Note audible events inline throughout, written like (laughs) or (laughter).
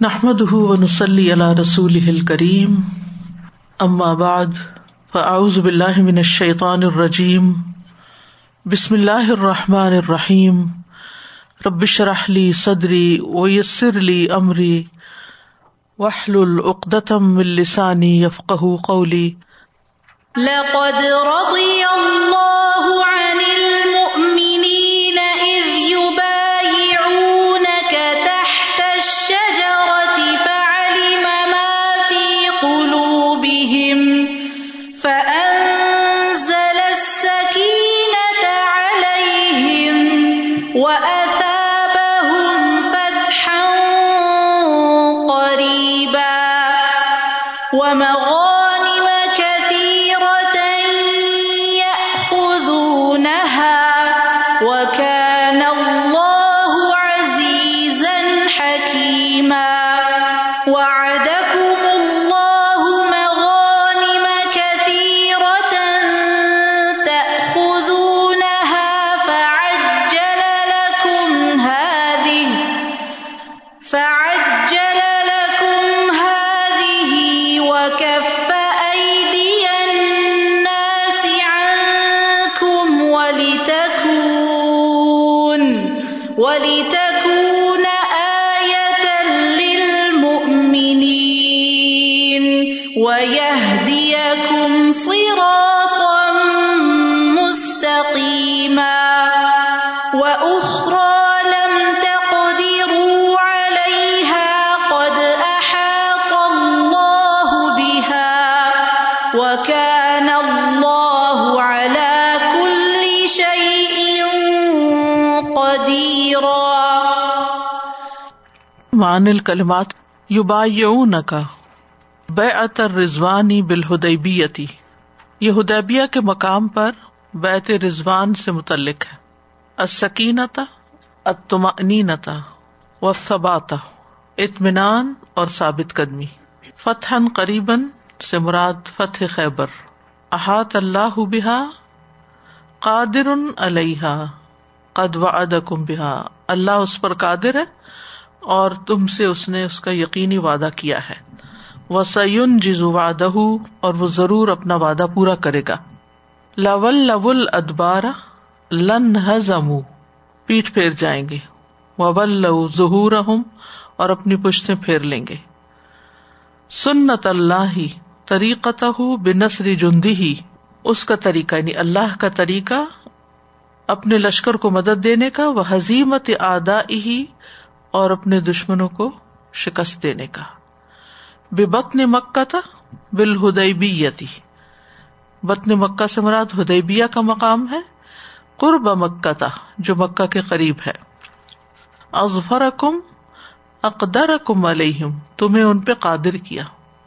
نحمد ونسلی علی رسول کریم اما بعد فاعوذ باللہ من الشیطان الرجیم بسم اللہ الرحمٰن الرحیم ربش رحلی صدری ویسر علی عمری وحل العقدم السانی یفق قولی لقد رضی اللہ عن مان الکلمات یوبا کا بے اتر رضوانی بالہدیبیتی یہ ہدیبیہ کے مقام پر بیت رضوان سے متعلق ہے۔ السکینتا الطمأنینتا والثباتا اطمینان اور ثابت قدمی۔ فتح قریباً سے مراد فتح خیبر۔ احاط اللہ بحا قادر علیہ قد وعدکم بحا اللہ اس پر قادر ہے اور تم سے اس نے اس کا یقینی وعدہ کیا ہے۔ وہ سیون جزو وعدہ اور وہ ضرور اپنا وعدہ پورا کرے گا۔ لول لول ادبارا لن ہزم پیٹ پھیر جائیں گے۔ وبل ظہور اور اپنی پشتیں پھیر لیں گے۔ سنت اللہ ہی طریقت بنسری جندی ہی اس کا طریقہ یعنی اللہ کا طریقہ، اپنے لشکر کو مدد دینے کا۔ وہ حزیمت آدا ہی اور اپنے دشمنوں کو شکست دینے کا۔ بے بطن مکہ تھا بالہدیبیتی بطن مکہ سے مراد ہدیبیہ کا مقام ہے۔ قرب مکہ تھا، جو مکہ کے قریب ہے۔ ازفر کم اقدر کم علیہم، تمہیں ان پہ قادر کیا،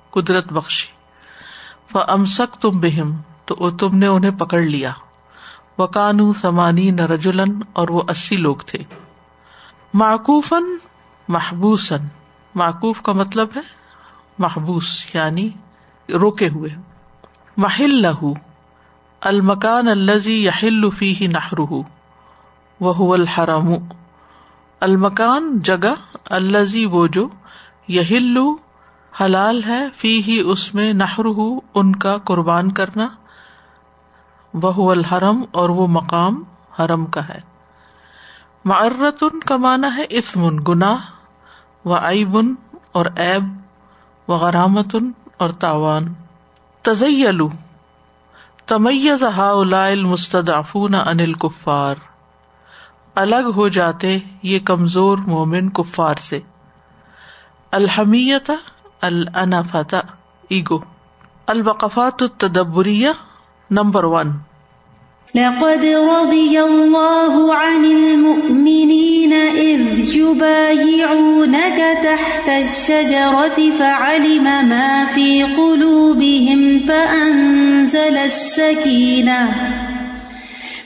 قدرت بخشی۔ وہ امسک تم بہم، تو تم نے انہیں پکڑ لیا۔ وہ کانو سمانی نہ رجولن اور وہ اسی لوگ تھے۔ معقوفن محبوسن معقوف کا مطلب ہے محبوس یعنی روکے ہوئے۔ محل لہو المکان الزی یحل فی نہر وہ الحرم۔ المکان، جگہ الزی وہ جو یہل حلال ہے فی ہی اس میں نہر ان کا قربان کرنا۔ وہ الحرم اور وہ مقام حرم کا ہے۔ معرت ان کا مانا ہے اسمن، گناہ و ایبن اور ایب و غرامت اور تاوان۔ تزیلو، تمیز ہا المستدعفون عن الکفار۔ الگ ہو جاتے یہ کمزور مومن کفار سے۔ الحمیت الانفت ایگو۔ الوقفات التدبریہ، نمبر ون۔ لقد رضي الله عن المؤمنين إذ يبايعونك تحت الشجرة فعلم ما في قلوبهم فأنزل السكينة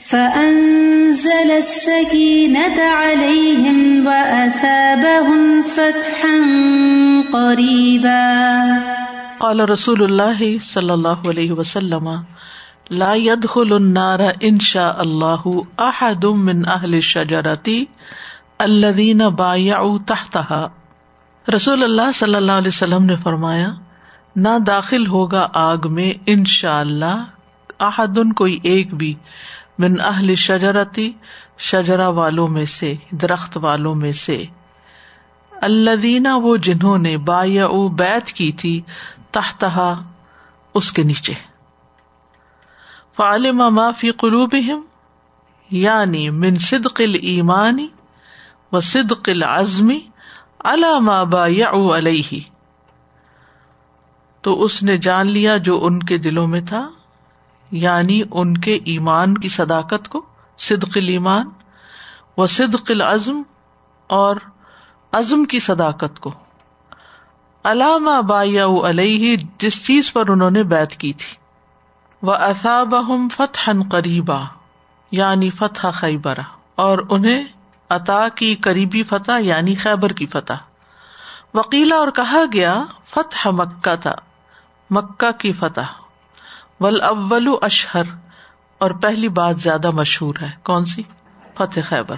فأنزل السكينة عليهم وأثابهم فتحا قريبا. قال رسول الله صلى الله عليه وسلم لا يدخل النار ان شاء اللہ احد من اہل الشجرتی الذين بايعوا تحتها رسول اللہ صلی اللہ علیہ وسلم نے فرمایا، نہ داخل ہوگا آگ میں ان شاء اللہ احدن کوئی ایک بھی من اہل شجرتی شجرا والوں میں سے، درخت والوں میں سے۔ اللہ وہ جنہوں نے با بیت کی تھی تحتہا، اس کے نیچے۔ فعلم ما فی قلوبہم یعنی من صدق الایمانی و صدق العزمی علی ما بایعوا علیہ۔ تو اس نے جان لیا جو ان کے دلوں میں تھا یعنی ان کے ایمان کی صداقت کو، صدق الایمان و صدق العزم اور عزم کی صداقت کو۔ علامہ بایا علیہ، جس چیز پر انہوں نے بیت کی تھی۔ وہ اصاب فتح قریبا یعنی فتح خیبر، اور انہیں عطا کی قریبی فتح یعنی خیبر کی فتح۔ وکیلا اور کہا گیا، فتح مکہ تھا، مکہ کی فتح۔ ول اول اشہر اور پہلی بات زیادہ مشہور ہے، کون سی؟ فتح خیبر۔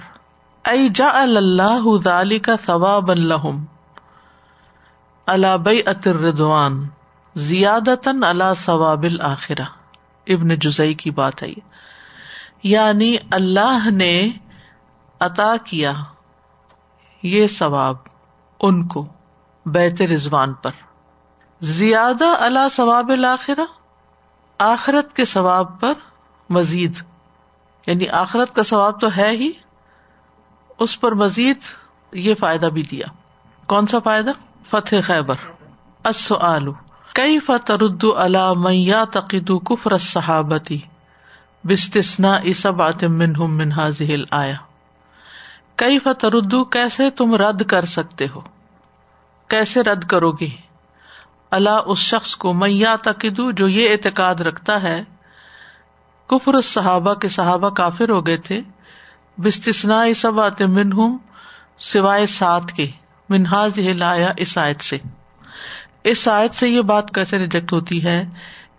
ائی جا اللہ ذالی کا ثواب الحم اللہ بئی اطر ردوان زیادتن اللہ ثواب الآخرہ ابن جزئی کی بات ہے یعنی اللہ نے عطا کیا یہ ثواب ان کو بیت رضوان پر۔ زیادہ اللہ ثواب الآخرہ آخرت کے ثواب پر مزید۔ یعنی آخرت کا ثواب تو ہے ہی، اس پر مزید یہ فائدہ بھی دیا۔ کون سا فائدہ؟ فتح خیبر۔ السؤال۔ کئی فترد اللہ میاں تقید کفر صحابتی بستنا اسب منہم من حاضل آیا کئی فتردو کیسے تم رد کر سکتے ہو؟ کیسے رد کرو گے؟ اللہ اس شخص کو میاں تقدو جو یہ اعتقاد رکھتا ہے، کفر صحابہ کے صحابہ کافر ہو گئے تھے بستنا سب آتے من ہوں سوائے سات کے منہاز لایا اس آیت سے۔ اس آیت سے یہ بات کیسے ریجیکٹ ہوتی ہے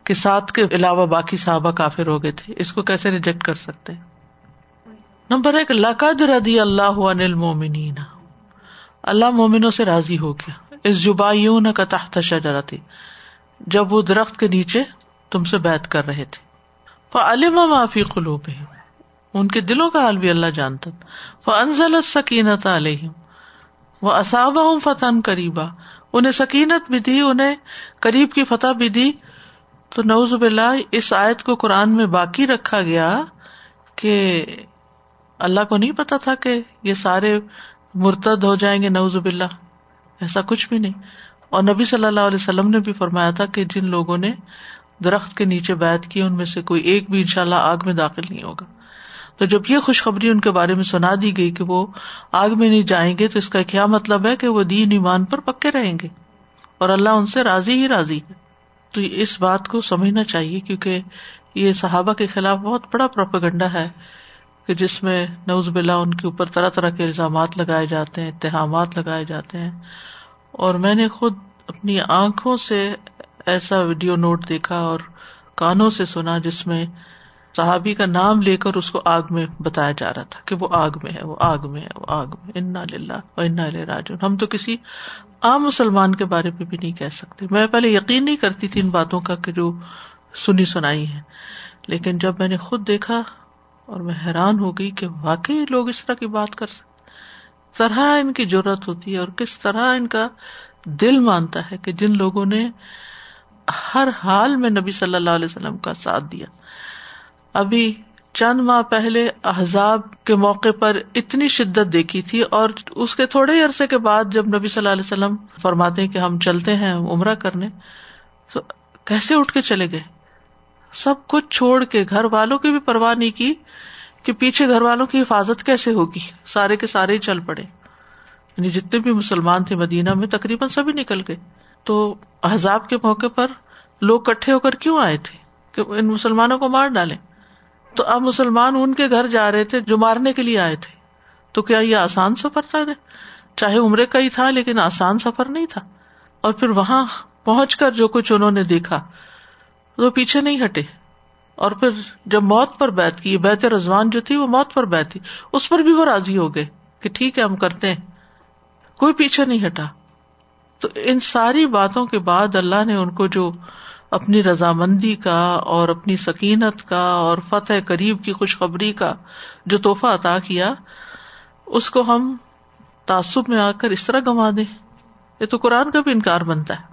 کہ سات کے علاوہ باقی صحابہ کافر ہو گئے تھے؟ اس کو کیسے ریجیکٹ کر سکتے؟ نمبر ایک، لقد ردی اللہ انل مومنین اللہ مومنوں سے راضی ہو گیا۔ اس جبایوں کا تحت شجرا تھی جب وہ درخت کے نیچے تم سے بیت کر رہے تھے۔ فعلم معافی قلوب ان کے دلوں کا حال بھی اللہ جانتا وہ انزل سکینت علیہ وہ اصاب قریبا۔ انہیں سکینت بھی دی، انہیں قریب کی فتح بھی دی۔ تو نوز باللہ، اس آیت کو قرآن میں باقی رکھا گیا کہ اللہ کو نہیں پتا تھا کہ یہ سارے مرتد ہو جائیں گے نوز باللہ۔ ایسا کچھ بھی نہیں۔ اور نبی صلی اللہ علیہ وسلم نے بھی فرمایا تھا کہ جن لوگوں نے درخت کے نیچے بیت کی، ان میں سے کوئی ایک بھی ان شاء اللہ آگ میں داخل نہیں ہوگا۔ تو جب یہ خوشخبری ان کے بارے میں سنا دی گئی کہ وہ آگ میں نہیں جائیں گے تو اس کا کیا مطلب ہے کہ وہ دین ایمان پر پکے رہیں گے؟ اور اللہ ان سے راضی ہی راضی ہے۔ تو اس بات کو سمجھنا چاہیے کیونکہ یہ صحابہ کے خلاف بہت بڑا پروپگنڈا ہے کہ جس میں نوز بلا ان کے اوپر طرح طرح کے الزامات لگائے جاتے ہیں اتحامات لگائے جاتے ہیں۔ اور میں نے خود اپنی آنکھوں سے ایسا ویڈیو نوٹ دیکھا اور کانوں سے سنا جس میں صحابی کا نام لے کر اس کو آگ میں بتایا جا رہا تھا کہ وہ آگ میں ہے، وہ آگ میں ہے، وہ آگ میں انا للہ انا راجن ہم تو کسی عام مسلمان کے بارے میں بھی نہیں کہہ سکتے۔ میں پہلے یقین نہیں کرتی تھی ان باتوں کا کہ جو سنی سنائی ہے لیکن جب میں نے خود دیکھا اور میں حیران ہو گئی کہ واقعی لوگ اس طرح کی بات کر سکتے طرح ان کی ضرورت ہوتی ہے اور کس طرح ان کا دل مانتا ہے کہ جن لوگوں نے ہر حال میں نبی صلی اللہ علیہ وسلم کا ساتھ دیا ابھی چند ماہ پہلے احزاب کے موقع پر اتنی شدت دیکھی تھی اور اس کے تھوڑے ہی عرصے کے بعد جب نبی صلی اللہ علیہ وسلم فرماتے کہ ہم چلتے ہیں عمرہ کرنے، تو کیسے اٹھ کے چلے گئے؟ سب کچھ چھوڑ کے گھر والوں کی بھی پرواہ نہیں کی کہ پیچھے گھر والوں کی حفاظت کیسے ہوگی؟ سارے کے سارے ہی چل پڑے۔ یعنی جتنے بھی مسلمان تھے مدینہ میں، تقریباً سبھی نکل گئے۔ تو احزاب کے موقع پر لوگ کٹھے ہو کر کیوں آئے تھے؟ کہ ان مسلمانوں کو مار ڈالیں۔ تو اب مسلمان ان کے گھر جا رہے تھے جو مارنے کے لیے آئے تھے۔ تو کیا یہ آسان سفر تھا؟ چاہے عمرے کا ہی تھا لیکن آسان سفر نہیں تھا۔ اور پھر وہاں پہنچ کر جو کچھ انہوں نے دیکھا تو پیچھے نہیں ہٹے۔ اور پھر جب موت پر بیت کی، بیت رضوان جو تھی وہ موت پر بیت تھی۔ اس پر بھی وہ راضی ہو گئے کہ ٹھیک ہے، ہم کرتے ہیں۔ کوئی پیچھے نہیں ہٹا۔ تو ان ساری باتوں کے بعد اللہ نے ان کو جو اپنی رضامندی کا اور اپنی سکینت کا اور فتح قریب کی خوشخبری کا جو تحفہ عطا کیا، اس کو ہم تعصب میں آ کر اس طرح گنوا دیں۔ یہ تو قرآن کا بھی انکار بنتا ہے۔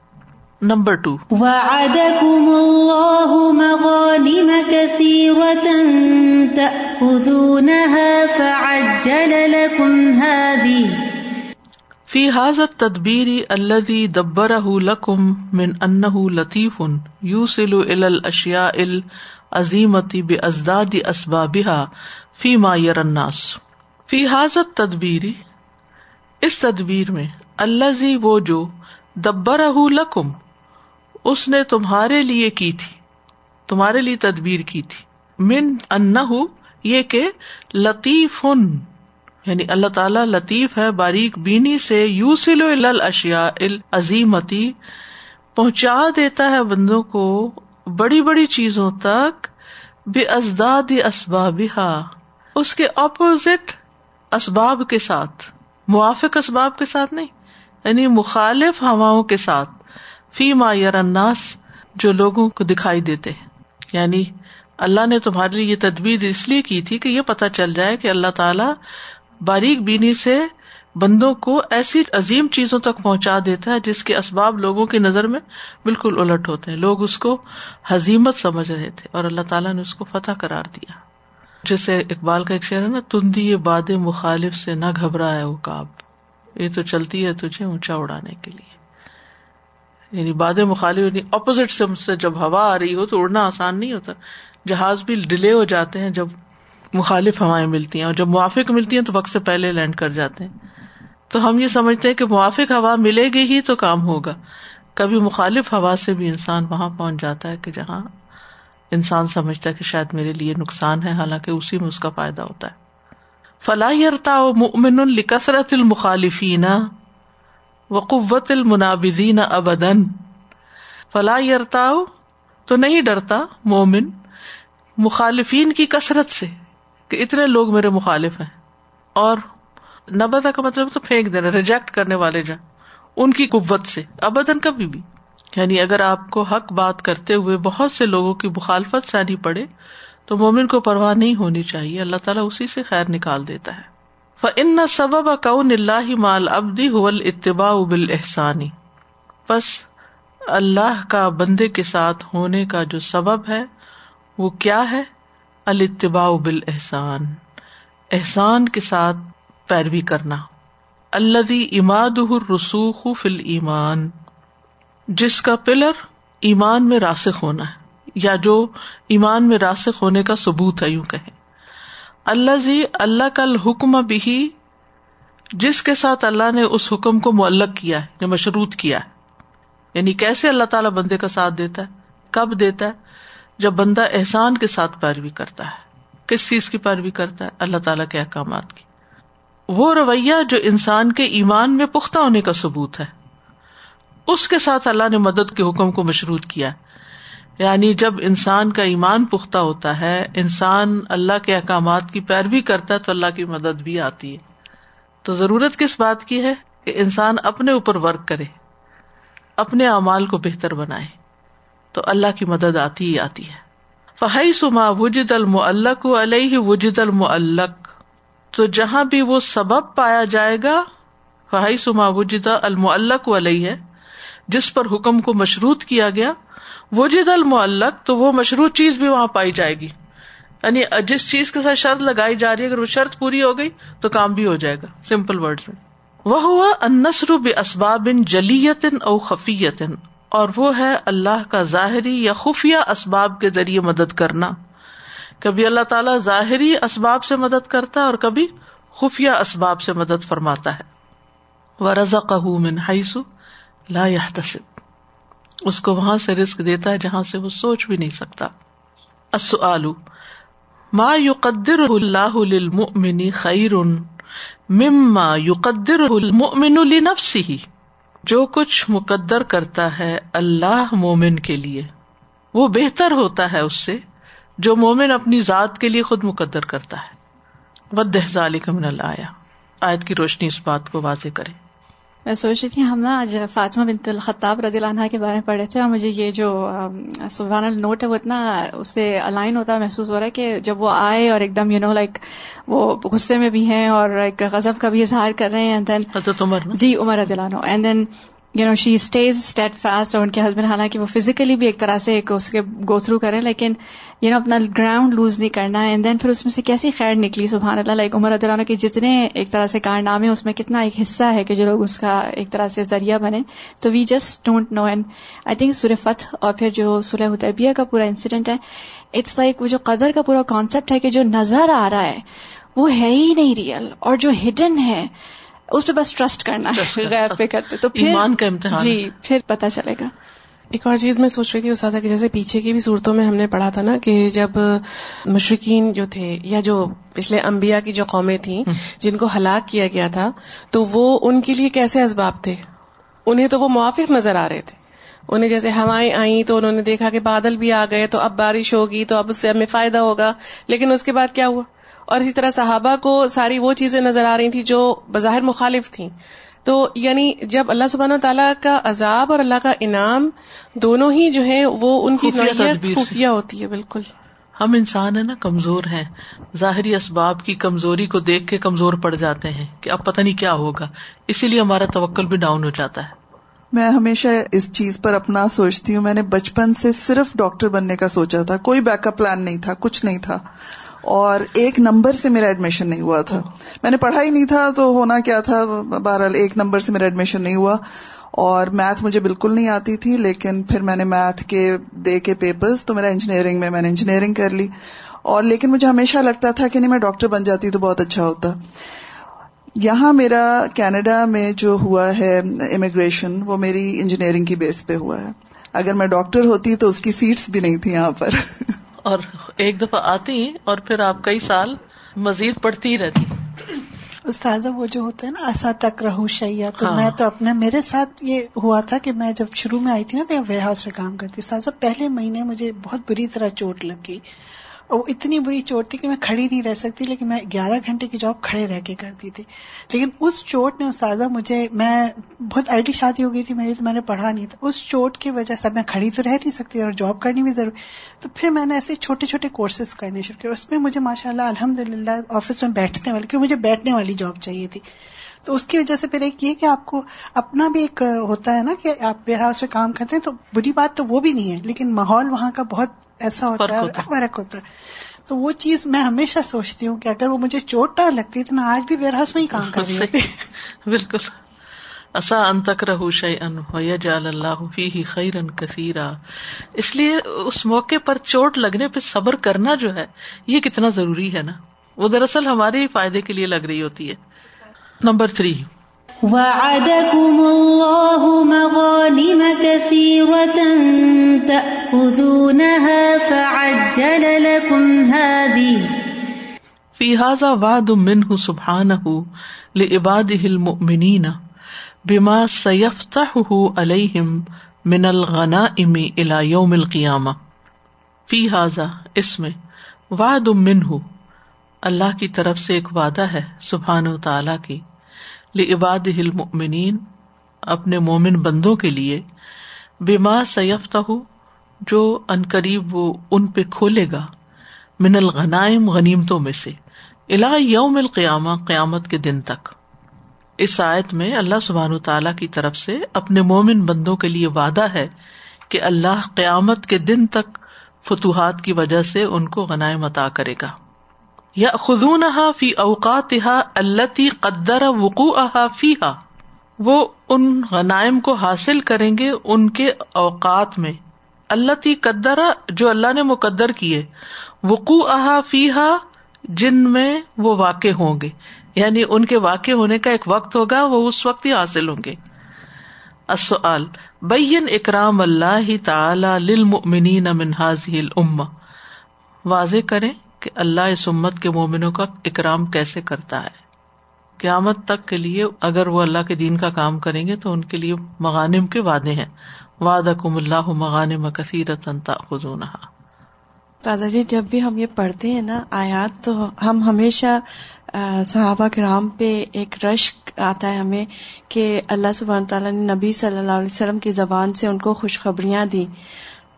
نمبر ٹو وعدكم الله مغانم كثيرة تأخذونها فعجل لكم هذه۔ في هذا التدبير الذي دبره لكم من أنه لطيف يوصل إلى الأشياء العظيمة بأزداد أسبابها فيما يرى الناس۔ في هذا التدبير اس تدبیر میں اللہ وہ جو دبر لکم، اس نے تمہارے لیے کی تھی، تمہارے لیے تدبیر کی تھی۔ من ان یہ کہ لطیف یعنی اللہ تعالی لطیف ہے، باریک بینی سے یو سلو اشیا عظیمتی پہنچا دیتا ہے بندوں کو بڑی بڑی چیزوں تک، بے ازداد اسباب اس کے اپوزٹ اسباب کے ساتھ، موافق اسباب کے ساتھ نہیں یعنی مخالف ہواؤں کے ساتھ، فی ما اناس جو لوگوں کو دکھائی دیتے یعنی اللہ نے تمہارے لیے یہ تدبیر اس لیے کی تھی کہ یہ پتا چل جائے کہ اللہ تعالی باریک بینی سے بندوں کو ایسی عظیم چیزوں تک پہنچا دیتا ہے جس کے اسباب لوگوں کی نظر میں بالکل الٹ ہوتے ہیں۔ لوگ اس کو حزیمت سمجھ رہے تھے اور اللہ تعالیٰ نے اس کو فتح کرار دیا۔ جیسے اقبال کا ایک شعر ہے نا، تندی یہ باد مخالف سے نہ گھبرا ہے وہ کاب یہ تو چلتی ہے تجھے اونچا اڑانے کے لیے۔ یعنی باد مخالف یعنی اپوزٹ سے جب ہوا آ رہی ہو تو اڑنا آسان نہیں ہوتا۔ جہاز بھی ڈیلے ہو جاتے ہیں جب مخالف ہوائیں ملتی ہیں اور جب موافق ملتی ہیں تو وقت سے پہلے لینڈ کر جاتے ہیں۔ تو ہم یہ سمجھتے ہیں کہ موافق ہوا ملے گی ہی تو کام ہوگا۔ کبھی مخالف ہوا سے بھی انسان وہاں پہنچ جاتا ہے کہ جہاں انسان سمجھتا ہے کہ شاید میرے لیے نقصان ہے، حالانکہ اسی میں اس کا فائدہ ہوتا ہے۔ فلاح مؤمن الکثرت المخالفین و قوت المنابدین ابدن فلاح یرتا تو نہیں ڈرتا مومن مخالفین کی کثرت سے۔ کہ اتنے لوگ میرے مخالف ہیں اور نبتا کا مطلب تو پھینک دینا ریجیکٹ کرنے والے جا ان کی قوت سے ابدن کبھی بھی۔ یعنی اگر آپ کو حق بات کرتے ہوئے بہت سے لوگوں کی مخالفت سہنی پڑے، تو مومن کو پرواہ نہیں ہونی چاہیے، اللہ تعالیٰ اسی سے خیر نکال دیتا ہے۔ ان سبب اکون اللہ مال ابدی حل اتباع بال احسانی بس اللہ کا بندے کے ساتھ ہونے کا جو سبب ہے، وہ کیا ہے؟ الاتباع بال احسان احسان کے ساتھ پیروی کرنا۔ اللہ اماد رسوخ فل ایمان جس کا پلر ایمان میں راسخ ہونا ہے، یا جو ایمان میں راسخ ہونے کا ثبوت ہے، یوں کہیں۔ اللہ زی اللہ کا حکم بھی جس کے ساتھ اللہ نے اس حکم کو معلق کیا ہے یا مشروط کیا ہے۔ یعنی کیسے اللہ تعالیٰ بندے کا ساتھ دیتا ہے، کب دیتا ہے جب بندہ احسان کے ساتھ پیروی کرتا ہے، کس چیز کی پیروی کرتا ہے؟ اللہ تعالیٰ کے احکامات کی۔ وہ رویہ جو انسان کے ایمان میں پختہ ہونے کا ثبوت ہے۔ اس کے ساتھ اللہ نے مدد کے حکم کو مشروط کیا یعنی جب انسان کا ایمان پختہ ہوتا ہے، انسان اللہ کے احکامات کی پیروی کرتا ہے تو اللہ کی مدد بھی آتی ہے۔ تو ضرورت کس بات کی ہے؟ کہ انسان اپنے اوپر ورک کرے، اپنے اعمال کو بہتر بنائے۔ تو اللہ کی مدد آتی ہی آتی ہے۔ فہی سما وجد المعلق علیہ وجد المعلق تو جہاں بھی وہ سبب پایا جائے گا فہی سما وجد المعلق علیہ ہے جس پر حکم کو مشروط کیا گیا وہ جد المعلق تو وہ مشروط چیز بھی وہاں پائی جائے گی۔ یعنی جس چیز کے ساتھ شرط لگائی جا رہی ہے، اگر وہ شرط پوری ہو گئی تو کام بھی ہو جائے گا۔ سمپل ورڈ میں۔ وہ ہوا انسر بے اسباب جلیت او خفیت اور وہ ہے اللہ کا ظاہری یا خفیہ اسباب کے ذریعے مدد کرنا۔ کبھی اللہ تعالیٰ ظاہری اسباب سے مدد کرتا ہے اور کبھی خفیہ اسباب سے مدد فرماتا ہے۔ وہ رضا من حیث لا يحتسب۔ اس کو وہاں سے رسک دیتا ہے جہاں سے وہ سوچ بھی نہیں سکتا۔ ما يقدر اللہ للمؤمن خیر مما يقدر المؤمن لنفسه؟ جو کچھ مقدر کرتا ہے اللہ مومن کے لیے، وہ بہتر ہوتا ہے اس سے جو مومن اپنی ذات کے لیے خود مقدر کرتا ہے۔ ود ذالک من اللہ آیت کی روشنی اس بات کو واضح کرے۔ میں سوچ رہی تھی ہم نا آج فاطمہ بنت الخطاب رضی اللہ عنہ کے بارے میں پڑھے تھے اور مجھے یہ جو سبحان نوٹ ہے وہ اتنا اس سے الائن ہوتا محسوس ہو رہا ہے کہ جب وہ آئے اور ایک دم یو نو لائک وہ غصے میں بھی ہیں اور ایک غضب کا بھی اظہار کر رہے ہیں جی عمر رضی اللہ عنہ. And then you know she stays steadfast اور ان کے ہسبینڈ حالانکہ وہ فزیکلی بھی ایک طرح سے ایک اس کے گو تھرو کریں، لیکن یو نو اپنا گراؤنڈ لوز نہیں کرنا اینڈ دین پھر اس میں سے کیسی خیر نکلی؟ سبحان اللہ لائک عمر اللہ کے جتنے ایک طرح سے کارنامے اس میں کتنا ایک حصہ ہے کہ جو لوگ اس کا ایک طرح سے ذریعہ بنے۔ تو we just don't know and I think سورہ فتح اور پھر جو سلح حدیبیہ کا پورا انسیڈنٹ ہے اٹس لائک وہ جو قدر کا پورا کانسیپٹ ہے کہ جو نظر آ رہا ہے، وہ ہے ہی نہیں ریئل اور جو ہڈن ہے اس پہ بس ٹرسٹ کرنا ہے غیر پہ کرتے تو پھر ایمان کا امتحان جی پھر پتا چلے گا۔ ایک اور چیز میں سوچ رہی تھی استاد کہ جیسے پیچھے کی بھی صورتوں میں ہم نے پڑھا تھا نا کہ جب مشرقین جو تھے یا جو پچھلے انبیاء کی جو قومیں تھیں جن کو ہلاک کیا گیا تھا تو وہ ان کے لیے کیسے اسباب تھے؟ انہیں تو وہ موافق نظر آ رہے تھے۔ انہیں جیسے ہوائیں آئیں تو انہوں نے دیکھا کہ بادل بھی آ گئے تو اب بارش ہوگی تو اب اس سے ہمیں فائدہ ہوگا۔ لیکن اس کے بعد کیا ہوا؟ اور اسی طرح صحابہ کو ساری وہ چیزیں نظر آ رہی تھی جو بظاہر مخالف تھیں۔ تو یعنی جب اللہ سبحانہ تعالیٰ کا عذاب اور اللہ کا انعام دونوں ہی جو ہے وہ ان کی خفیہ ہوتی ہے بالکل۔ ہم انسان ہیں نا کمزور ہیں۔ ظاہری اسباب کی کمزوری کو دیکھ کے کمزور پڑ جاتے ہیں کہ اب پتہ نہیں کیا ہوگا۔ اسی لیے ہمارا توکل بھی ڈاؤن ہو جاتا ہے۔ میں ہمیشہ اس چیز پر اپنا سوچتی ہوں۔ میں نے بچپن سے صرف ڈاکٹر بننے کا سوچا تھا کوئی بیک اپ پلان نہیں تھا کچھ نہیں تھا۔ اور ایک نمبر سے میرا ایڈمیشن نہیں ہوا تھا۔ میں نے پڑھا ہی نہیں تھا تو ہونا کیا تھا؟ بہرحال ایک نمبر سے میرا ایڈمیشن نہیں ہوا۔ اور میتھ مجھے بالکل نہیں آتی تھی، لیکن پھر میں نے میتھ کے دے کے پیپرز تو میرا انجینئرنگ میں میں نے انجینئرنگ کر لی۔ اور لیکن مجھے ہمیشہ لگتا تھا کہ نہیں، میں ڈاکٹر بن جاتی تو بہت اچھا ہوتا۔ یہاں میرا کینیڈا میں جو ہوا ہے امیگریشن وہ میری انجینئرنگ کی بیس پہ ہوا ہے۔ اگر میں ڈاکٹر ہوتی تو اس کی سیٹس بھی نہیں تھی یہاں پر۔ (laughs) اور ایک دفعہ آتی اور پھر آپ کئی سال مزید پڑھتی رہتی۔ استاذہ وہ جو ہوتا ہے نا ایسا تک رہو شیا تو ہاں۔ میں تو اپنے میرے ساتھ یہ ہوا تھا کہ میں جب شروع میں آئی تھی نا تو ویئر ہاؤس میں کام کرتی۔ استاذہ پہلے مہینے مجھے بہت بری طرح چوٹ لگ گئی۔ اور اتنی بری چوٹ تھی کہ میں کھڑی نہیں رہ سکتی، لیکن میں گیارہ گھنٹے کی جاب کھڑے رہ کے کرتی تھی۔ لیکن اس چوٹ نے استاذہ، مجھے، میں بہت ارلی شادی ہو گئی تھی میری تو میں نے پڑھا نہیں تھا۔ اس چوٹ کی وجہ سے میں کھڑی تو رہ نہیں سکتی اور جاب کرنی بھی ضروری۔ تو پھر میں نے ایسے چھوٹے چھوٹے کورسز کرنے شروع کیے اس میں مجھے ماشاء اللہ الحمد للہ آفس میں بیٹھنے والی، کیونکہ مجھے بیٹھنے والی جاب چاہیے تھی۔ تو اس کی وجہ سے پھر ایک یہ کہ آپ کو اپنا بھی ایک ہوتا ہے نا کہ آپ ویئر ہاؤس میں کام کرتے ہیں تو بری بات تو وہ بھی نہیں ہے لیکن ماحول وہاں کا بہت ایسا ہوتا ہے فرق ہوتا ہے۔ تو وہ چیز میں ہمیشہ سوچتی ہوں کہ اگر وہ مجھے چوٹ ڈال لگتی تو میں آج بھی ویئر ہاؤس میں ہی کام کر رہی ہوتی بالکل۔ اصا انتک رہ شی ان جال اللہ فی خیر کثیرا۔ اس لیے اس موقع پر چوٹ لگنے پہ صبر کرنا جو ہے یہ کتنا ضروری ہے نا؟ وہ دراصل ہمارے فائدے کے لیے لگ رہی ہوتی ہے۔ Number three. وعدكم الله مغانم كثيرة تأخذونها فعجل لكم هذه في هذا وعد منه سبحانه لعباده المؤمنين بما سيفتحه عليهم من الغنائم إلى يوم القيامة۔ في هذا اسم وعد منه اللہ کی طرف سے ایک وعدہ ہے سبحان و تعالی کی لباد المؤمنین، اپنے مومن بندوں کے لیے بیما سیفتا جو ان قریب وہ ان پہ کھولے گا، من الغنائم غنیمتوں میں سے الا یوم القیامہ، قیامت کے دن تک۔ اس آیت میں اللہ سبحان و تعالی کی طرف سے اپنے مومن بندوں کے لیے وعدہ ہے کہ اللہ قیامت کے دن تک فتوحات کی وجہ سے ان کو غنائم عطا کرے گا۔ یا خزون فی اوقات اللہ قدر وقوع فی وہ ان غنائم کو حاصل کریں گے ان کے اوقات میں۔ اللہ تی قدر، جو اللہ نے مقدر کیے۔ وقوع فی جن میں وہ واقع ہوں گے۔ یعنی ان کے واقع ہونے کا ایک وقت ہوگا، وہ اس وقت ہی حاصل ہوں گے۔ السؤال، بین اکرام اللہ تعالی للمؤمنین من هذه الامه واضح کریں۔ کہ اللہ اس امت کے مومنوں کا اکرام کیسے کرتا ہے؟ قیامت تک کے لیے اگر وہ اللہ کے دین کا کام کریں گے تو ان کے لیے مغانم کے وعدے ہیں۔ وعد کم اللہ مغان کثیر دادا جی جب بھی ہم یہ پڑھتے ہیں نا آیات، تو ہم ہمیشہ صحابہ کرام پہ ایک رشک آتا ہے ہمیں کہ اللہ سبحانہ تعالیٰ نے نبی صلی اللہ علیہ وسلم کی زبان سے ان کو خوشخبریاں دی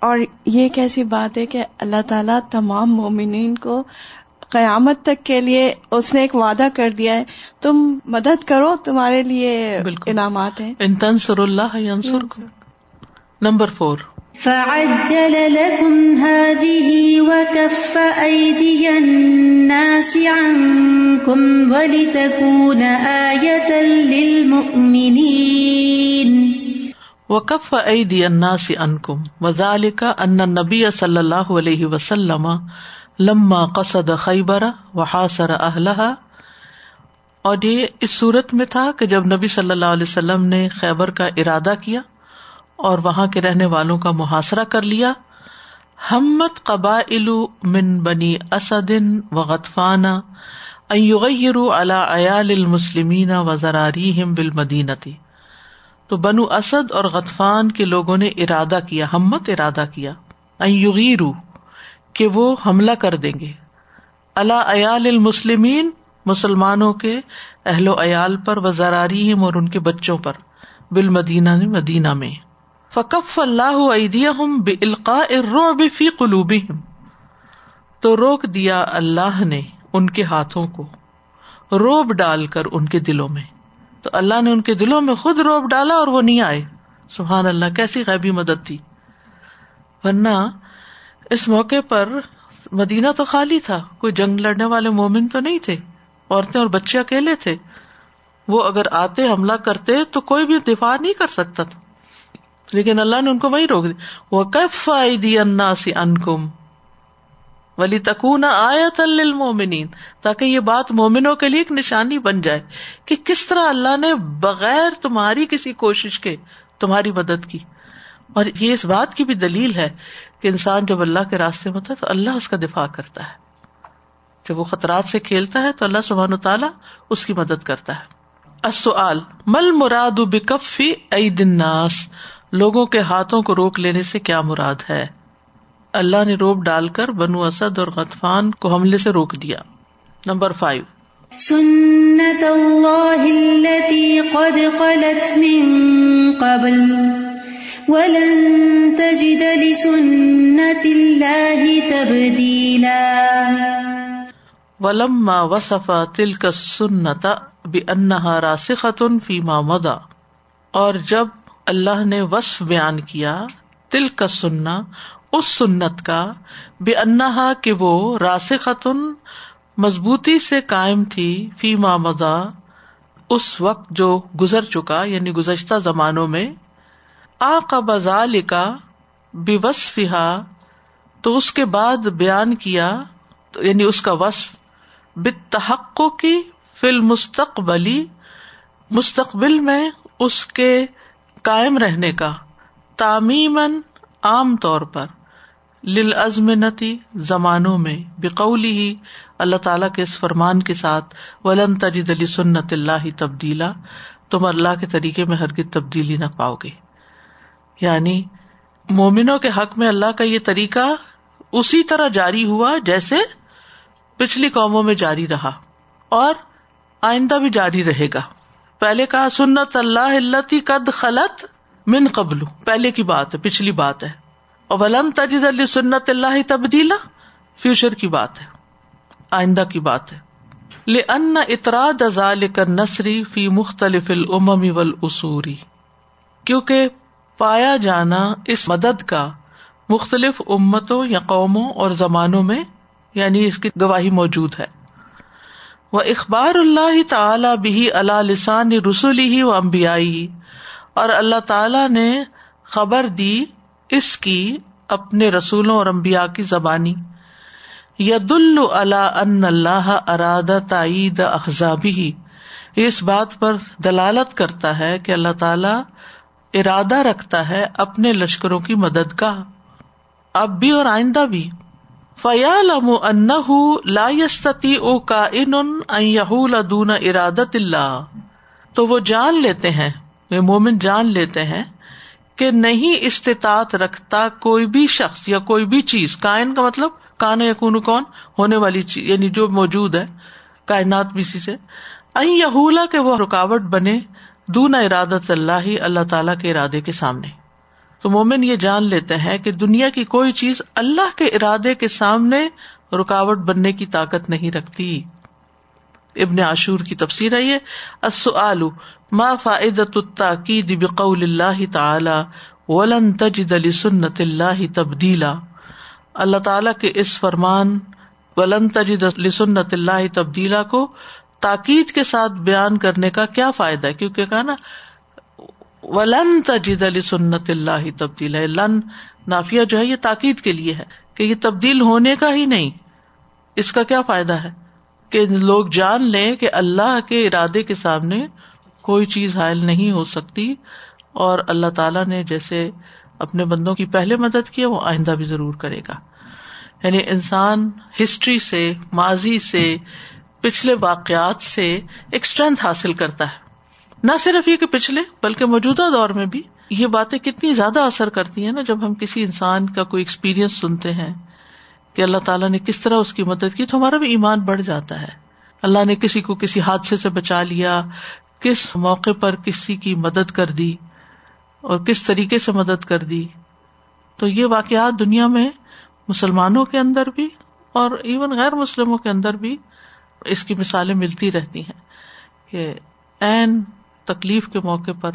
اور یہ ایک ایسی بات ہے کہ اللہ تعالیٰ تمام مومنین کو قیامت تک کے لیے اس نے ایک وعدہ کر دیا ہے۔ تم مدد کرو تمہارے لیے انعامات ہیں۔ ان تنصر اللہ نمبر فور۔ فعجل لكم هذه وكف أيدي الناس عنكم ولتكون آية للمؤمنين۔ وكف أيدي الناس عنكم وذلك أن النبي صلى الله عليه وسلم لما قصد خيبر وحاصر أهلها۔ اور یہ اس صورت میں تھا کہ جب نبی صلی اللہ علیہ وسلم نے خیبر کا ارادہ کیا اور وہاں کے رہنے والوں کا محاصرہ کر لیا، ہمت قبا من بنی اسدن و غطفان عیال المسلمین و زراری بال مدینتی تو بنو اسد اور غطفان کے لوگوں نے ارادہ کیا، ہمت ارادہ کیا۔ ایغیرو کہ وہ حملہ کر دیں گے۔ اللہ عیال المسلمین، مسلمانوں کے اہل و عیال پر، و زراری اور ان کے بچوں پر۔ بال مدینہ مدینہ میں۔ فکف اللہ عیدیا الرعب فی قلوبہم۔ تو روک دیا اللہ نے ان کے ہاتھوں کو۔ روب ڈال کر ان کے دلوں میں۔ تو اللہ نے ان کے دلوں میں خود روب ڈالا اور وہ نہیں آئے۔ سبحان اللہ، کیسی غیبی مدد تھی۔ ورنہ اس موقع پر مدینہ تو خالی تھا، کوئی جنگ لڑنے والے مومن تو نہیں تھے۔ عورتیں اور بچے اکیلے تھے۔ وہ اگر آتے، حملہ کرتے تو کوئی بھی دفاع نہیں کر سکتا تھا۔ لیکن اللہ نے ان کو وہی روک دیا۔ وہ کف آئی دی انا سی ان کم ولی تکون آیا تلمومنین تاکہ یہ بات مومنوں کے لیے ایک نشانی بن جائے کہ کس طرح اللہ نے بغیر تمہاری کسی کوشش کے تمہاری مدد کی۔ اور یہ اس بات کی بھی دلیل ہے کہ انسان جب اللہ کے راستے میں ہوتا ہے تو اللہ اس کا دفاع کرتا ہے۔ جب وہ خطرات سے کھیلتا ہے تو اللہ سبحان تعالیٰ اس کی مدد کرتا ہے۔ مل مراد بکفی عید الناس؟ لوگوں کے ہاتھوں کو روک لینے سے کیا مراد ہے؟ اللہ نے روپ ڈال کر بنو اسد اور غطفان کو حملے سے روک دیا۔ نمبر فائیو سنت اللہ التي قد خلت من قبل ولن تجد لسنت اللہ تبدیلا۔ ولما وصف تلك السنت بانها راسخة فيما مضى اور جب اللہ نے وصف بیان کیا تل کا سننا اس سنت کا بے انہا کہ وہ راس خاتون مضبوطی سے قائم تھی فی مدا اس وقت جو گزر چکا یعنی گزشتہ زمانوں میں۔ آ کا لکھا بے وصفا تو اس کے بعد بیان کیا یعنی اس کا وصف بتحق کی فل مستقبلی مستقبل میں اس کے قائم رہنے کا تعمیمن عام طور پر۔ لل ازمنتی زمانوں میں بقولی ہی اللہ تعالیٰ کے اس فرمان کے ساتھ ولن تجد علی سنت اللہ تبدیلا، تم اللہ کے طریقے میں ہر کی تبدیلی نہ پاؤ گے۔ یعنی مومنوں کے حق میں اللہ کا یہ طریقہ اسی طرح جاری ہوا جیسے پچھلی قوموں میں جاری رہا اور آئندہ بھی جاری رہے گا۔ پہلے کہا سنت اللہ اللہ قد خلط من قبل۔ پہلے کی بات ہے، پچھلی بات ہے۔ اور ولن تجد علی سنت اللہ تبدیلا؟ فیوچر کی بات ہے، آئندہ کی بات ہے۔ لن اطراد کر نسری فی مختلف العممی ولاسوری کیونکہ پایا جانا اس مدد کا مختلف امتوں یا قوموں اور زمانوں میں یعنی اس کی گواہی موجود ہے۔ وہ اخبار اللہ تعالی بھی اللہ لسان رسولی ہی و امبیائی اور اللہ تعالی نے خبر دی اس کی اپنے رسولوں اور امبیا کی زبانی۔ ید اللہ ان اللہ اراد تعید اخذابی اس بات پر دلالت کرتا ہے کہ اللہ تعالی ارادہ رکھتا ہے اپنے لشکروں کی مدد کا۔ اب بھی اور آئندہ بھی۔ فیالم ان لا یستتی او کا ان دون ارادت اللہ۔ تو وہ جان لیتے ہیں مومن جان لیتے ہیں کہ نہیں استطاعت رکھتا کوئی بھی شخص یا کوئی بھی چیز۔ کائن کا مطلب کان یقون کون؟ ہونے والی چیز یعنی جو موجود ہے، کائنات بھی سے۔ یہولا کے وہ رکاوٹ بنے دون ارادت اللہ ہی اللہ تعالی کے ارادے کے سامنے۔ تو مومن یہ جان لیتے ہیں کہ دنیا کی کوئی چیز اللہ کے ارادے کے سامنے رکاوٹ بننے کی طاقت نہیں رکھتی۔ ابن عاشور کی تفسیر ہے یہ ما فائدت التاکید بقول اللہ تعالی ولن تجد لسنت اللہ تبدیلا۔ اللہ تعالی کے اس فرمان ولن تجد لسنت اللہ تبدیلا کو تاکید کے ساتھ بیان کرنے کا کیا فائدہ ہے؟ کیونکہ کہا نا، ولن تجد علی سنت اللہ تبدیل لن نافیہ جو ہے یہ تاکید کے لیے ہے کہ یہ تبدیل ہونے کا ہی نہیں، اس کا کیا فائدہ ہے؟ کہ لوگ جان لیں کہ اللہ کے ارادے کے سامنے کوئی چیز حائل نہیں ہو سکتی اور اللہ تعالیٰ نے جیسے اپنے بندوں کی پہلے مدد کی وہ آئندہ بھی ضرور کرے گا۔ یعنی انسان ہسٹری سے، ماضی سے، پچھلے واقعات سے ایک اسٹرینتھ حاصل کرتا ہے۔ نہ صرف یہ کہ پچھلے، بلکہ موجودہ دور میں بھی یہ باتیں کتنی زیادہ اثر کرتی ہیں نا جب ہم کسی انسان کا کوئی ایکسپیرئنس سنتے ہیں۔ کہ اللہ تعالیٰ نے کس طرح اس کی مدد کی تو ہمارا بھی ایمان بڑھ جاتا ہے۔ اللہ نے کسی کو کسی حادثے سے بچا لیا، کس موقع پر کسی کی مدد کر دی اور کس طریقے سے مدد کر دی۔ تو یہ واقعات دنیا میں مسلمانوں کے اندر بھی اور ایون غیر مسلموں کے اندر بھی اس کی مثالیں ملتی رہتی ہیں کہ این تکلیف کے موقع پر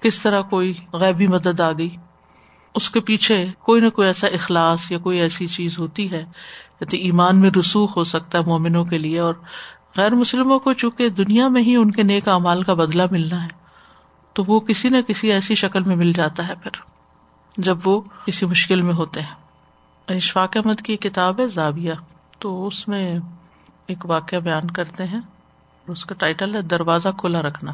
کس طرح کوئی غیبی مدد آ گئی۔ اس کے پیچھے کوئی نہ کوئی ایسا اخلاص یا کوئی ایسی چیز ہوتی ہے جیسے ایمان میں رسوخ ہو سکتا ہے مومنوں کے لیے، اور غیر مسلموں کو چونکہ دنیا میں ہی ان کے نیک امال کا بدلا ملنا ہے، تو وہ کسی نہ کسی ایسی شکل میں مل جاتا ہے پھر، جب وہ کسی مشکل میں ہوتے ہیں۔ اشفاق احمد کی کتاب ہے زاویہ، تو اس میں ایک واقعہ بیان کرتے ہیں اس کا ٹائٹل ہے دروازہ کھلا رکھنا۔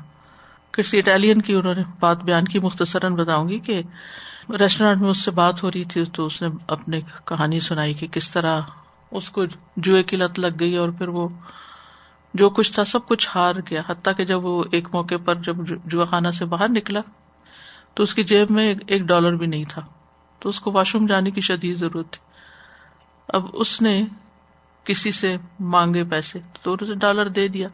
کسی اٹالین کی انہوں نے بات بیان کی، مختصراً بتاؤں گی کہ ریسٹورینٹ میں اس سے بات ہو رہی تھی تو اس نے اپنے کہانی سنائی کہ کس طرح اس کو جوئے کی لت لگ گئی اور پھر وہ جو کچھ تھا سب کچھ ہار گیا۔ حتیٰ کہ جب وہ ایک موقع پر جب جوا خانہ سے باہر نکلا تو اس کی جیب میں ایک ڈالر بھی نہیں تھا۔ تو اس کو واش روم جانے کی شدید ضرورت تھی۔ اب اس نے کسی سے مانگے پیسے تو اسے ڈالر دے دیا۔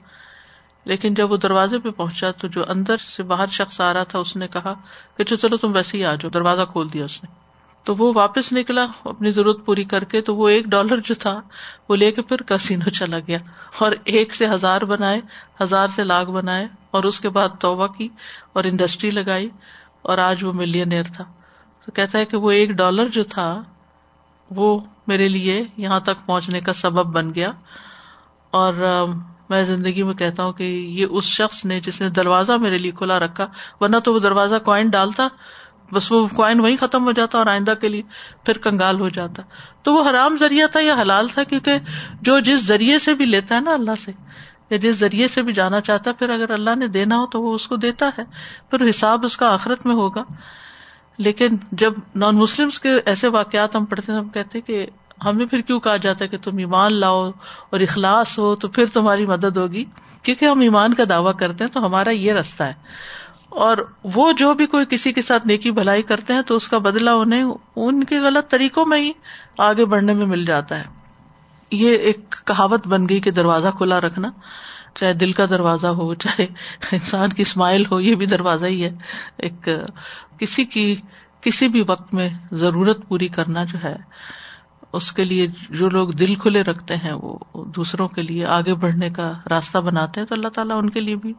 لیکن جب وہ دروازے پہ پہنچا تو جو اندر سے باہر شخص آ رہا تھا، اس نے کہا کہ اچھا، چلو تم ویسے ہی آ جاؤ، دروازہ کھول دیا اس نے۔ تو وہ واپس نکلا، اپنی ضرورت پوری کر کے، تو وہ ایک ڈالر جو تھا، وہ لے کے پھر کسینو چلا گیا اور ایک سے ہزار بنائے، ہزار سے لاکھ بنائے اور اس کے بعد توبہ کی اور انڈسٹری لگائی اور آج وہ ملینئر تھا۔ تو کہتا ہے کہ وہ ایک ڈالر جو تھا، وہ میرے لیے یہاں تک پہنچنے کا سبب بن گیا اور میں زندگی میں کہتا ہوں کہ یہ اس شخص نے جس نے دروازہ میرے لیے کھلا رکھا، ورنہ تو وہ دروازہ کوائن ڈالتا، بس وہ کوائن وہی ختم ہو جاتا اور آئندہ کے لیے پھر کنگال ہو جاتا۔ تو وہ حرام ذریعہ تھا یا حلال تھا؟ کیونکہ جو جس ذریعے سے بھی لیتا ہے نا اللہ سے، یا جس ذریعے سے بھی جانا چاہتا ہے، پھر اگر اللہ نے دینا ہو تو وہ اس کو دیتا ہے۔ پھر حساب اس کا آخرت میں ہوگا۔ لیکن جب نان مسلم کے ایسے واقعات ہم پڑھتے ہیں، ہم کہتے کہ ہمیں پھر کیوں کہا جاتا ہے کہ تم ایمان لاؤ اور اخلاص ہو تو پھر تمہاری مدد ہوگی؟ کیونکہ ہم ایمان کا دعوی کرتے ہیں تو ہمارا یہ رستہ ہے۔ اور وہ جو بھی کوئی کسی کے ساتھ نیکی بھلائی کرتے ہیں تو اس کا بدلا انہیں، ان کے غلط طریقوں میں ہی آگے بڑھنے میں مل جاتا ہے۔ یہ ایک کہاوت بن گئی کہ دروازہ کھلا رکھنا، چاہے دل کا دروازہ ہو، چاہے انسان کی اسمائل ہو، یہ بھی دروازہ ہی ہے۔ ایک کسی کی، کسی بھی وقت میں ضرورت پوری کرنا جو ہے اس کے لیے جو لوگ دل کھلے رکھتے ہیں، وہ دوسروں کے لیے آگے بڑھنے کا راستہ بناتے ہیں، تو اللہ تعالیٰ ان کے لیے بھی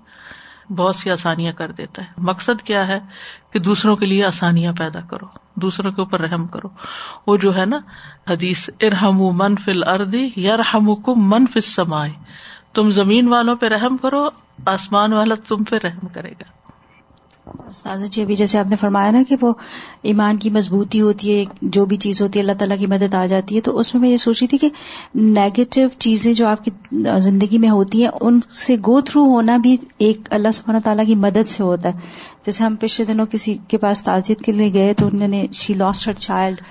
بہت سی آسانیاں کر دیتا ہے۔ مقصد کیا ہے؟ کہ دوسروں کے لیے آسانیاں پیدا کرو، دوسروں کے اوپر رحم کرو۔ وہ جو ہے نا، حدیث ارحم من فل اردی یا رحم کم من فل سمائے تم زمین والوں پہ رحم کرو، آسمان والا تم پہ رحم کرے گا۔ استاذ جی ابھی جیسے آپ نے فرمایا نا کہ وہ ایمان کی مضبوطی ہوتی ہے جو بھی چیز ہوتی ہے، اللہ تعالیٰ کی مدد آ جاتی ہے، تو اس میں میں یہ سوچ رہی تھی کہ نیگیٹو چیزیں جو آپ کی زندگی میں ہوتی ہیں، ان سے گو تھرو ہونا بھی ایک اللہ سبحانہ تعالیٰ کی مدد سے ہوتا ہے۔ جیسے ہم پچھلے دنوں کسی کے پاس تعزیت کے لیے گئے تو انہوں نے شی لاسٹ ہر چائلڈ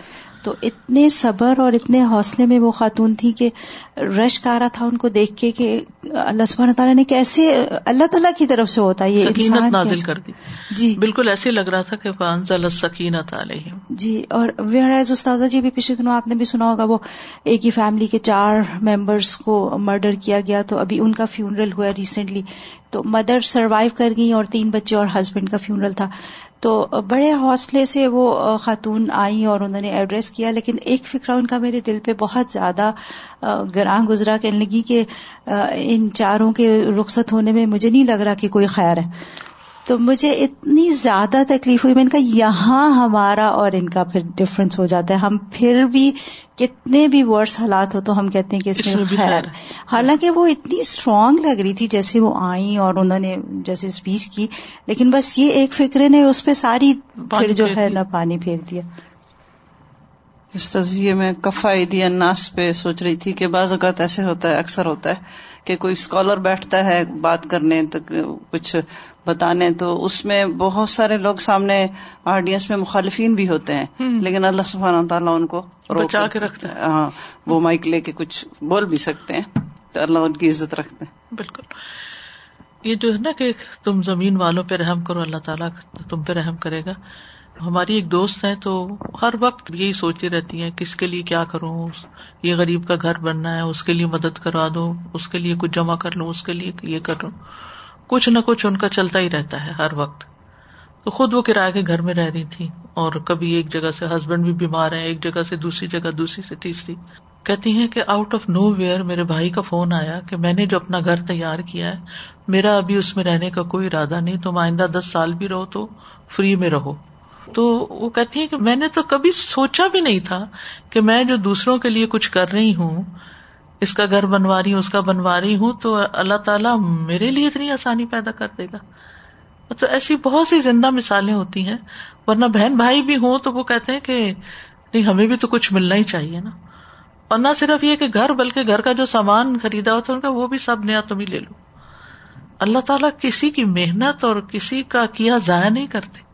تو اتنے صبر اور اتنے حوصلے میں وہ خاتون تھی کہ رش آ رہا تھا ان کو دیکھ کے کہ اللہ سبحانہ تعالیٰ نے کیسے اللہ تعالیٰ کی طرف سے ہوتا ہے یہ نازل کر دی۔ جی۔ بالکل ایسے لگ رہا تھا کہ سکینت جی اور ویئر استاذہ جی بھی پچھلے دنوں آپ نے بھی سنا ہوگا وہ ایک ہی فیملی کے چار ممبرس کو مرڈر کیا گیا تو ابھی ان کا فیونرل ہوا ریسنٹلی تو مدر سروائیو کر گئی اور تین بچے اور ہسبینڈ کا فیونرل تھا۔ تو بڑے حوصلے سے وہ خاتون آئیں اور انہوں نے ایڈریس کیا، لیکن ایک فکرہ ان کا میرے دل پہ بہت زیادہ گراں گزرا کہنے لگی کہ ان چاروں کے رخصت ہونے میں مجھے نہیں لگ رہا کہ کوئی خیر ہے۔ تو مجھے اتنی زیادہ تکلیف ہوئی میں نے کہا یہاں ہمارا اور ان کا پھر ڈفرنس ہو جاتا ہے۔ ہم پھر بھی کتنے بھی ورس حالات ہو تو ہم کہتے ہیں کہ اس میں خیر۔ حالانکہ وہ اتنی اسٹرانگ لگ رہی تھی جیسے وہ آئیں اور انہوں نے جیسے اسپیچ کی۔ لیکن بس یہ ایک فکرے نے اس پہ ساری پھر جو ہے نا پانی پھیر دیا۔ اس تجزیے میں کفا عیدی اناس پہ سوچ رہی تھی کہ بعض اوقات ایسے ہوتا ہے اکثر ہوتا ہے۔ کہ کوئی اسکالر بیٹھتا ہے بات کرنے تو کچھ بتانے تو اس میں بہت سارے لوگ سامنے آڈینس میں مخالفین بھی ہوتے ہیں۔ لیکن اللہ سبحانہ تعالیٰ ان کو بچا کے رکھتے ہیں ہاں وہ مائک لے کے کچھ بول بھی سکتے ہیں۔ تو اللہ ان کی عزت رکھتے ہیں۔ بالکل۔ یہ جو ہے نا کہ تم زمین والوں پہ رحم کرو، اللہ تعالیٰ تم پہ رحم کرے گا۔ ہماری ایک دوست ہے تو ہر وقت یہی سوچتی رہتی ہیں، کس کے لیے کیا کروں؟ یہ غریب کا گھر بننا ہے، اس کے لیے مدد کروا دوں اس کے لیے کچھ جمع کر لوں اس کے لیے یہ کر لوں کچھ نہ کچھ ان کا چلتا ہی رہتا ہے ہر وقت۔ تو خود وہ کرایہ کے گھر میں رہ رہی تھی اور کبھی ایک جگہ سے ہسبینڈ بھی بیمار ہے ایک جگہ سے دوسری جگہ، دوسری سے تیسری۔ کہتی ہیں کہ آؤٹ آف نو ویئر میرے بھائی کا فون آیا کہ میں نے جو اپنا گھر تیار کیا ہے، میرا ابھی اس میں رہنے کا کوئی ارادہ نہیں، تم آئندہ دس سال بھی رہو تو فری میں رہو۔ تو وہ کہتی ہے کہ میں نے تو کبھی سوچا بھی نہیں تھا کہ میں جو دوسروں کے لیے کچھ کر رہی ہوں، اس کا گھر بنوا رہی ہوں، اس کا بنوا رہی ہوں، تو اللہ تعالیٰ میرے لیے اتنی آسانی پیدا کر دے گا۔ تو ایسی بہت سی زندہ مثالیں ہوتی ہیں، ورنہ بہن بھائی بھی ہوں تو وہ کہتے ہیں کہ نہیں، ہمیں بھی تو کچھ ملنا ہی چاہیے نا۔ اور نہ صرف یہ کہ گھر بلکہ گھر کا جو سامان خریدا ہوتا ہے ان کا، وہ بھی سب نیا، تم ہی لے لو۔ اللہ تعالیٰ کسی کی محنت اور کسی کا کیا ضائع نہیں کرتے۔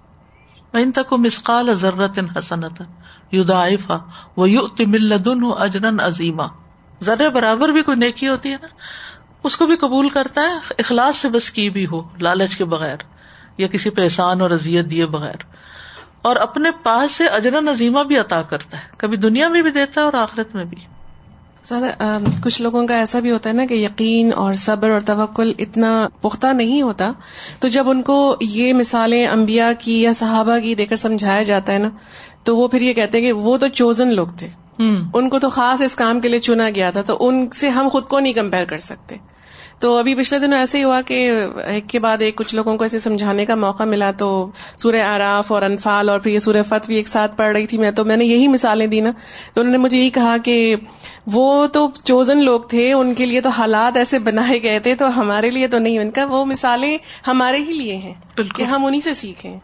ان تک مسقال ضرورت حسنت یدائفا وہ یو تملدن اجرن عظیما ذرے برابر بھی کوئی نیکی ہوتی ہے نا، اس کو بھی قبول کرتا ہے، اخلاص سے بس کی بھی ہو، لالچ کے بغیر یا کسی پہ احسان اور اذیت دیے بغیر۔ اور اپنے پاس سے اجرن عظیمہ بھی عطا کرتا ہے۔ کبھی دنیا میں بھی دیتا ہے اور آخرت میں بھی۔ زیادہ کچھ لوگوں کا ایسا بھی ہوتا ہے نا کہ یقین اور صبر اور توکل اتنا پختہ نہیں ہوتا۔ تو جب ان کو یہ مثالیں امبیا کی یا صحابہ کی دے کر سمجھایا جاتا ہے نا تو وہ پھر یہ کہتے ہیں کہ وہ تو چوزن لوگ تھے۔ ان کو تو خاص اس کام کے لیے چنا گیا تھا تو ان سے ہم خود کو نہیں کمپیئر کر سکتے۔ تو ابھی پچھلے دنوں ایسے ہی ہوا کہ ایک کے بعد ایک کچھ لوگوں کو ایسے سمجھانے کا موقع ملا تو سورہ آراف اور انفال اور پھر یہ سورہ فت بھی ایک ساتھ پڑھ رہی تھی میں تو میں نے یہی مثالیں دی نا تو انہوں نے مجھے یہی کہا کہ وہ تو چوزن لوگ تھے ان کے لیے تو حالات ایسے بنائے گئے تھے تو ہمارے لیے تو نہیں ان کا وہ مثالیں ہمارے ہی لیے ہیں کہ ہم انہیں سے سیکھیں۔